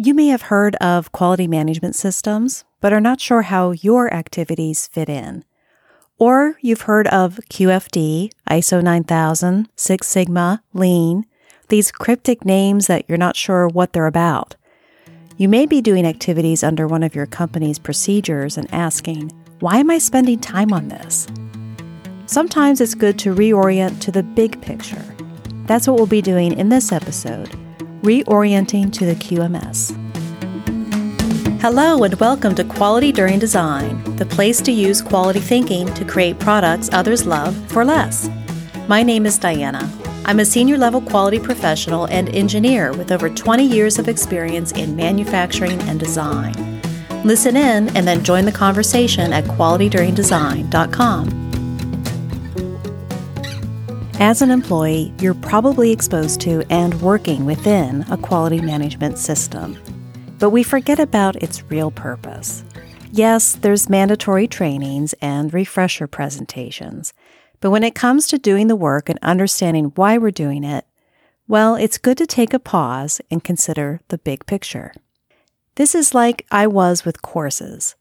You may have heard of quality management systems, but are not sure how your activities fit in. Or you've heard of QFD, ISO 9000, Six Sigma, Lean, these cryptic names that you're not sure what they're about. You may be doing activities under one of your company's procedures and asking, why am I spending time on this? Sometimes it's good to reorient to the big picture. That's what we'll be doing in this episode Reorienting to the QMS. Hello, and welcome to Quality During Design, the place to use quality thinking to create products others love for less. My name is Diana. I'm a senior level quality professional and engineer with over 20 years of experience in manufacturing and design. Listen in and then join the conversation at qualityduringdesign.com. As an employee, you're probably exposed to and working within a quality management system. But we forget about its real purpose. Yes, there's mandatory trainings and refresher presentations, but when it comes to doing the work and understanding why we're doing it, well, it's good to take a pause and consider the big picture. This is like I was with courses.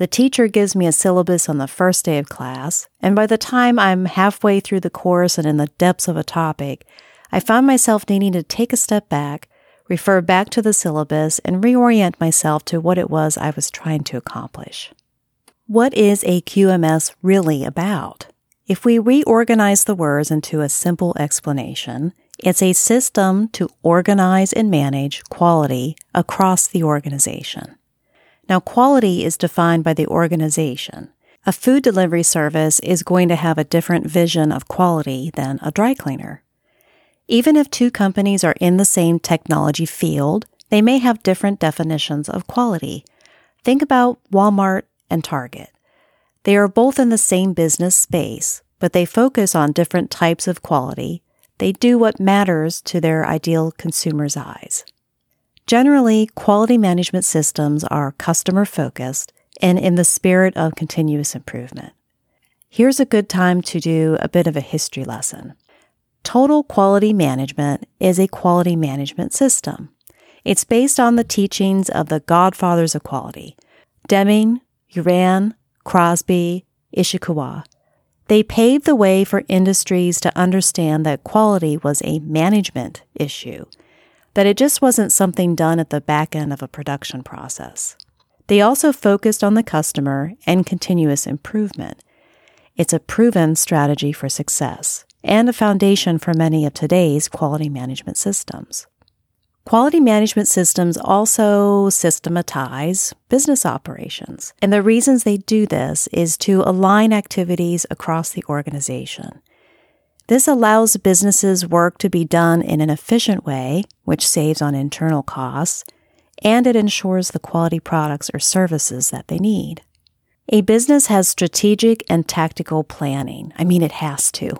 The teacher gives me a syllabus on the first day of class, and by the time I'm halfway through the course and in the depths of a topic, I found myself needing to take a step back, refer back to the syllabus, and reorient myself to what it was I was trying to accomplish. What is a QMS really about? If we reorganize the words into a simple explanation, it's a system to organize and manage quality across the organization. Now, quality is defined by the organization. A food delivery service is going to have a different vision of quality than a dry cleaner. Even if two companies are in the same technology field, they may have different definitions of quality. Think about Walmart and Target. They are both in the same business space, but they focus on different types of quality. They do what matters to their ideal consumer's eyes. Generally, quality management systems are customer focused and in the spirit of continuous improvement. Here's a good time to do a bit of a history lesson. Total quality management is a quality management system. It's based on the teachings of the godfathers of quality Deming, Juran, Crosby, Ishikawa. They paved the way for industries to understand that quality was a management issue that it just wasn't something done at the back end of a production process. They also focused on the customer and continuous improvement. It's a proven strategy for success and a foundation for many of today's quality management systems. Quality management systems also systematize business operations, and the reasons they do this is to align activities across the organization. This allows businesses' work to be done in an efficient way, which saves on internal costs, and it ensures the quality products or services that they need. A business has strategic and tactical planning. I mean, it has to.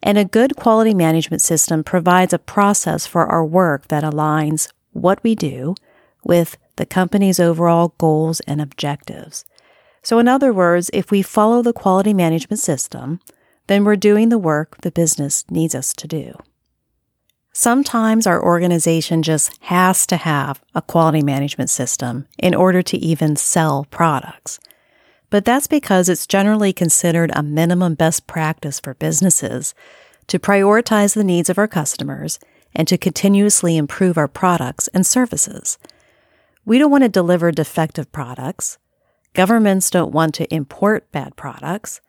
And a good quality management system provides a process for our work that aligns what we do with the company's overall goals and objectives. So, in other words, if we follow the quality management system, then we're doing the work the business needs us to do. Sometimes our organization just has to have a quality management system in order to even sell products. But that's because it's generally considered a minimum best practice for businesses to prioritize the needs of our customers and to continuously improve our products and services. We don't want to deliver defective products. Governments don't want to import bad products.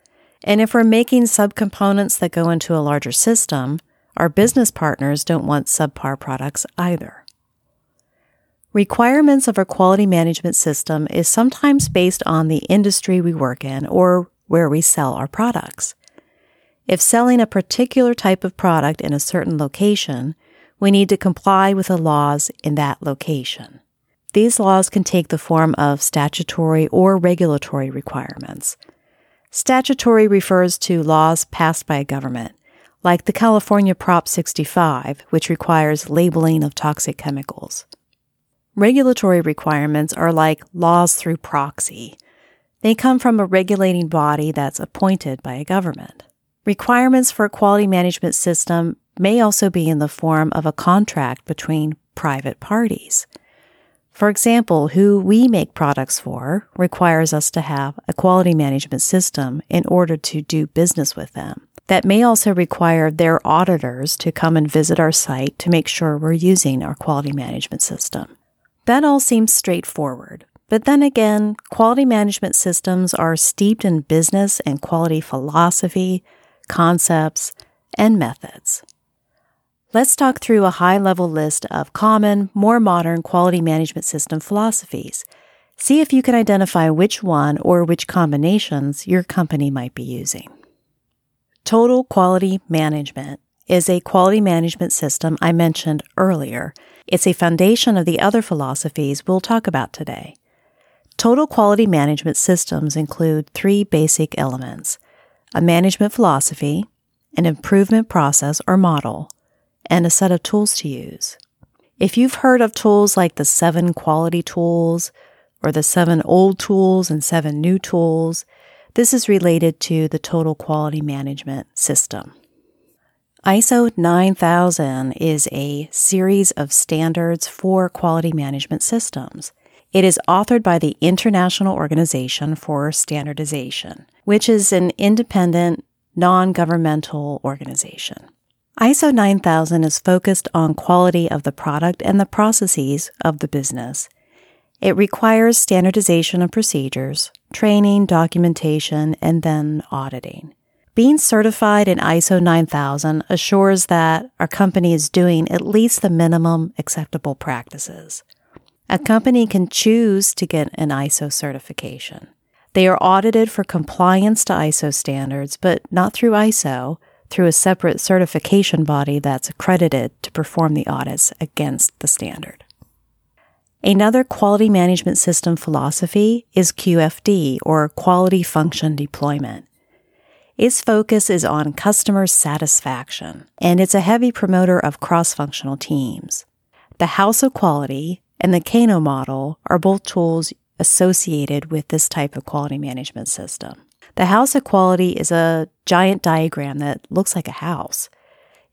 And if we're making subcomponents that go into a larger system, our business partners don't want subpar products either. Requirements of our quality management system is sometimes based on the industry we work in or where we sell our products. If selling a particular type of product in a certain location, we need to comply with the laws in that location. These laws can take the form of statutory or regulatory requirements. Statutory refers to laws passed by a government, like the California Prop 65, which requires labeling of toxic chemicals. Regulatory requirements are like laws through proxy. They come from a regulating body that's appointed by a government. Requirements for a quality management system may also be in the form of a contract between private parties. For example, who we make products for requires us to have a quality management system in order to do business with them. That may also require their auditors to come and visit our site to make sure we're using our quality management system. That all seems straightforward. But then again, quality management systems are steeped in business and quality philosophy, concepts, and methods. Let's talk through a high level list of common, more modern quality management system philosophies. See if you can identify which one or which combinations your company might be using. Total Quality Management is a quality management system I mentioned earlier. It's a foundation of the other philosophies we'll talk about today. Total quality management systems include three basic elements a management philosophy, an improvement process or model, and a set of tools to use. If you've heard of tools like the seven quality tools or the seven old tools and seven new tools, this is related to the total quality management system. ISO 9000 is a series of standards for quality management systems. It is authored by the International Organization for Standardization, which is an independent, non governmental organization. ISO 9000 is focused on quality of the product and the processes of the business. It requires standardization of procedures, training, documentation, and then auditing. Being certified in ISO 9000 assures that our company is doing at least the minimum acceptable practices. A company can choose to get an ISO certification. They are audited for compliance to ISO standards, but not through ISO, through a separate certification body that's accredited to perform the audits against the standard. Another quality management system philosophy is QFD, or Quality Function Deployment. Its focus is on customer satisfaction, and it's a heavy promoter of cross functional teams. The House of Quality and the Kano model are both tools associated with this type of quality management system. The house of quality is a giant diagram that looks like a house.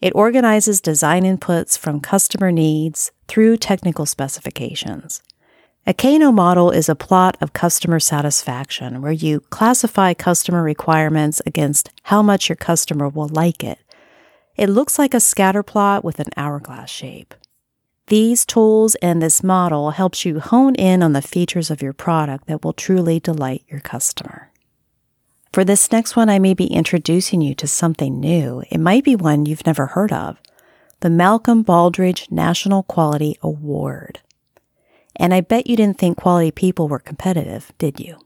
It organizes design inputs from customer needs through technical specifications. A Kano model is a plot of customer satisfaction where you classify customer requirements against how much your customer will like it. It looks like a scatter plot with an hourglass shape. These tools and this model helps you hone in on the features of your product that will truly delight your customer. For this next one, I may be introducing you to something new. It might be one you've never heard of the Malcolm Baldrige National Quality Award. And I bet you didn't think quality people were competitive, did you?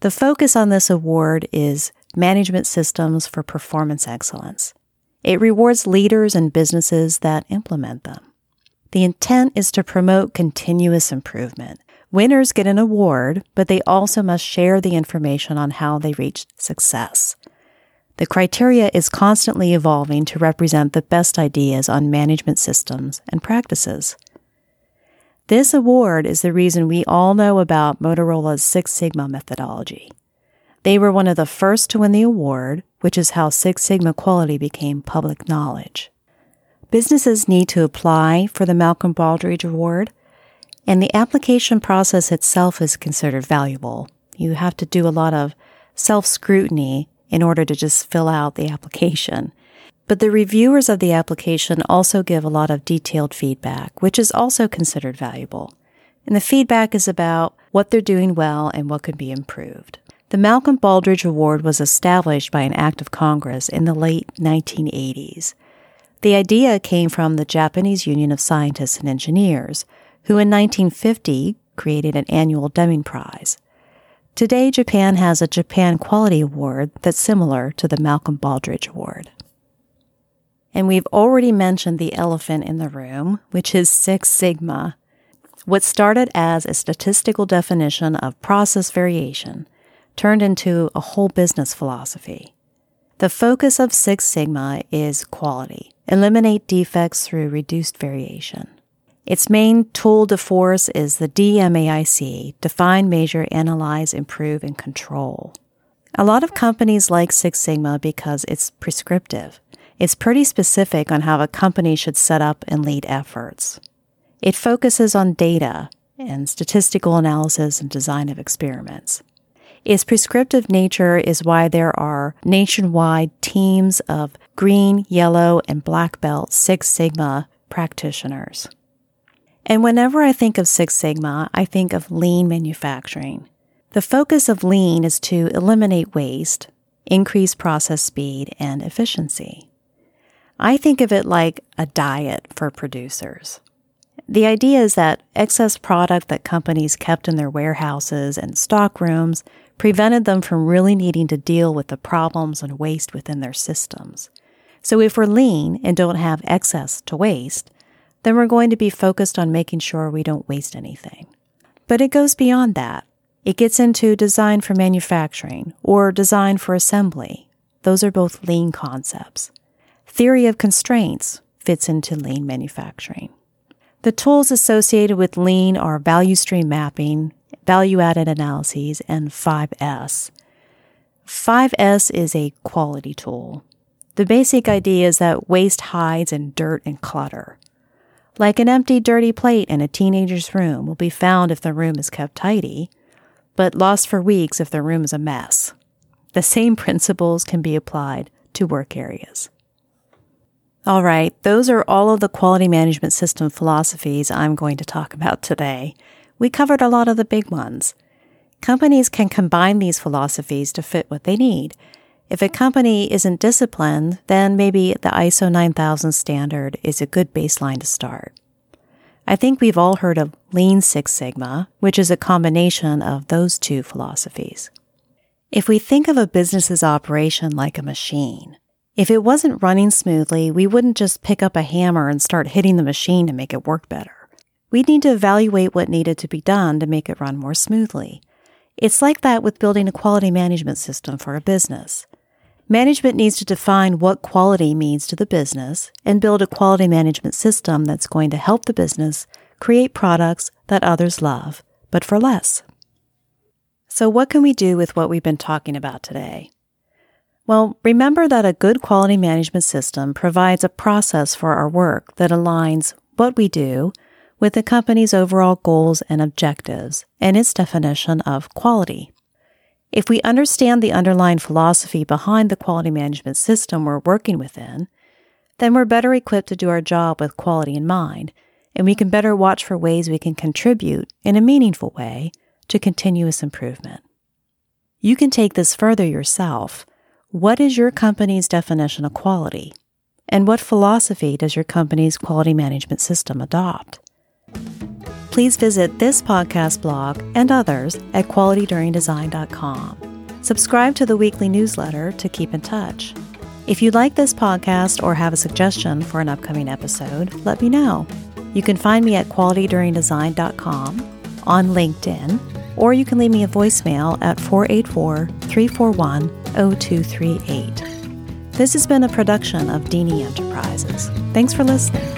The focus on this award is management systems for performance excellence. It rewards leaders and businesses that implement them. The intent is to promote continuous improvement, Winners get an award, but they also must share the information on how they reached success. The criteria is constantly evolving to represent the best ideas on management systems and practices. This award is the reason we all know about Motorola's Six Sigma methodology. They were one of the first to win the award, which is how Six Sigma quality became public knowledge. Businesses need to apply for the Malcolm Baldrige Award and the application process itself is considered valuable. You have to do a lot of self scrutiny in order to just fill out the application. But the reviewers of the application also give a lot of detailed feedback, which is also considered valuable. And the feedback is about what they're doing well and what could be improved. The Malcolm Baldrige Award was established by an act of Congress in the late 1980s. The idea came from the Japanese Union of Scientists and Engineers, who in 1950 created an annual Deming Prize. Today, Japan has a Japan Quality Award that's similar to the Malcolm Baldrige Award. And we've already mentioned the elephant in the room, which is Six Sigma. What started as a statistical definition of process variation turned into a whole business philosophy. The focus of Six Sigma is quality, eliminate defects through reduced variation. Its main tool de force is the DMAIC define, measure, analyze, improve, and control. A lot of companies like Six Sigma because it's prescriptive. It's pretty specific on how a company should set up and lead efforts. It focuses on data and statistical analysis and design of experiments. Its prescriptive nature is why there are nationwide teams of green, yellow, and black belt Six Sigma practitioners. And whenever I think of Six Sigma, I think of lean manufacturing. The focus of lean is to eliminate waste, increase process speed, and efficiency. I think of it like a diet for producers. The idea is that excess product that companies kept in their warehouses and stockrooms prevented them from really needing to deal with the problems and waste within their systems. So if we're lean and don't have excess to waste, then we're going to be focused on making sure we don't waste anything. But it goes beyond that. It gets into design for manufacturing or design for assembly. Those are both lean concepts. Theory of constraints fits into lean manufacturing. The tools associated with lean are value stream mapping, value added analyses, and 5S. 5S is a quality tool. The basic idea is that waste hides in dirt and clutter. Like an empty, dirty plate in a teenager's room will be found if the room is kept tidy, but lost for weeks if the room is a mess. The same principles can be applied to work areas. All right, those are all of the quality management system philosophies I'm going to talk about today. We covered a lot of the big ones. Companies can combine these philosophies to fit what they need. If a company isn't disciplined, then maybe the ISO 9000 standard is a good baseline to start. I think we've all heard of Lean Six Sigma, which is a combination of those two philosophies. If we think of a business's operation like a machine, if it wasn't running smoothly, we wouldn't just pick up a hammer and start hitting the machine to make it work better. We'd need to evaluate what needed to be done to make it run more smoothly. It's like that with building a quality management system for a business. Management needs to define what quality means to the business and build a quality management system that's going to help the business create products that others love, but for less. So, what can we do with what we've been talking about today? Well, remember that a good quality management system provides a process for our work that aligns what we do with the company's overall goals and objectives and its definition of quality. If we understand the underlying philosophy behind the quality management system we're working within, then we're better equipped to do our job with quality in mind, and we can better watch for ways we can contribute in a meaningful way to continuous improvement. You can take this further yourself. What is your company's definition of quality? And what philosophy does your company's quality management system adopt? Please visit this podcast blog and others at qualityduringdesign.com. Subscribe to the weekly newsletter to keep in touch. If you like this podcast or have a suggestion for an upcoming episode, let me know. You can find me at qualityduringdesign.com, on LinkedIn, or you can leave me a voicemail at 484 341 0238. This has been a production of Deeney Enterprises. Thanks for listening.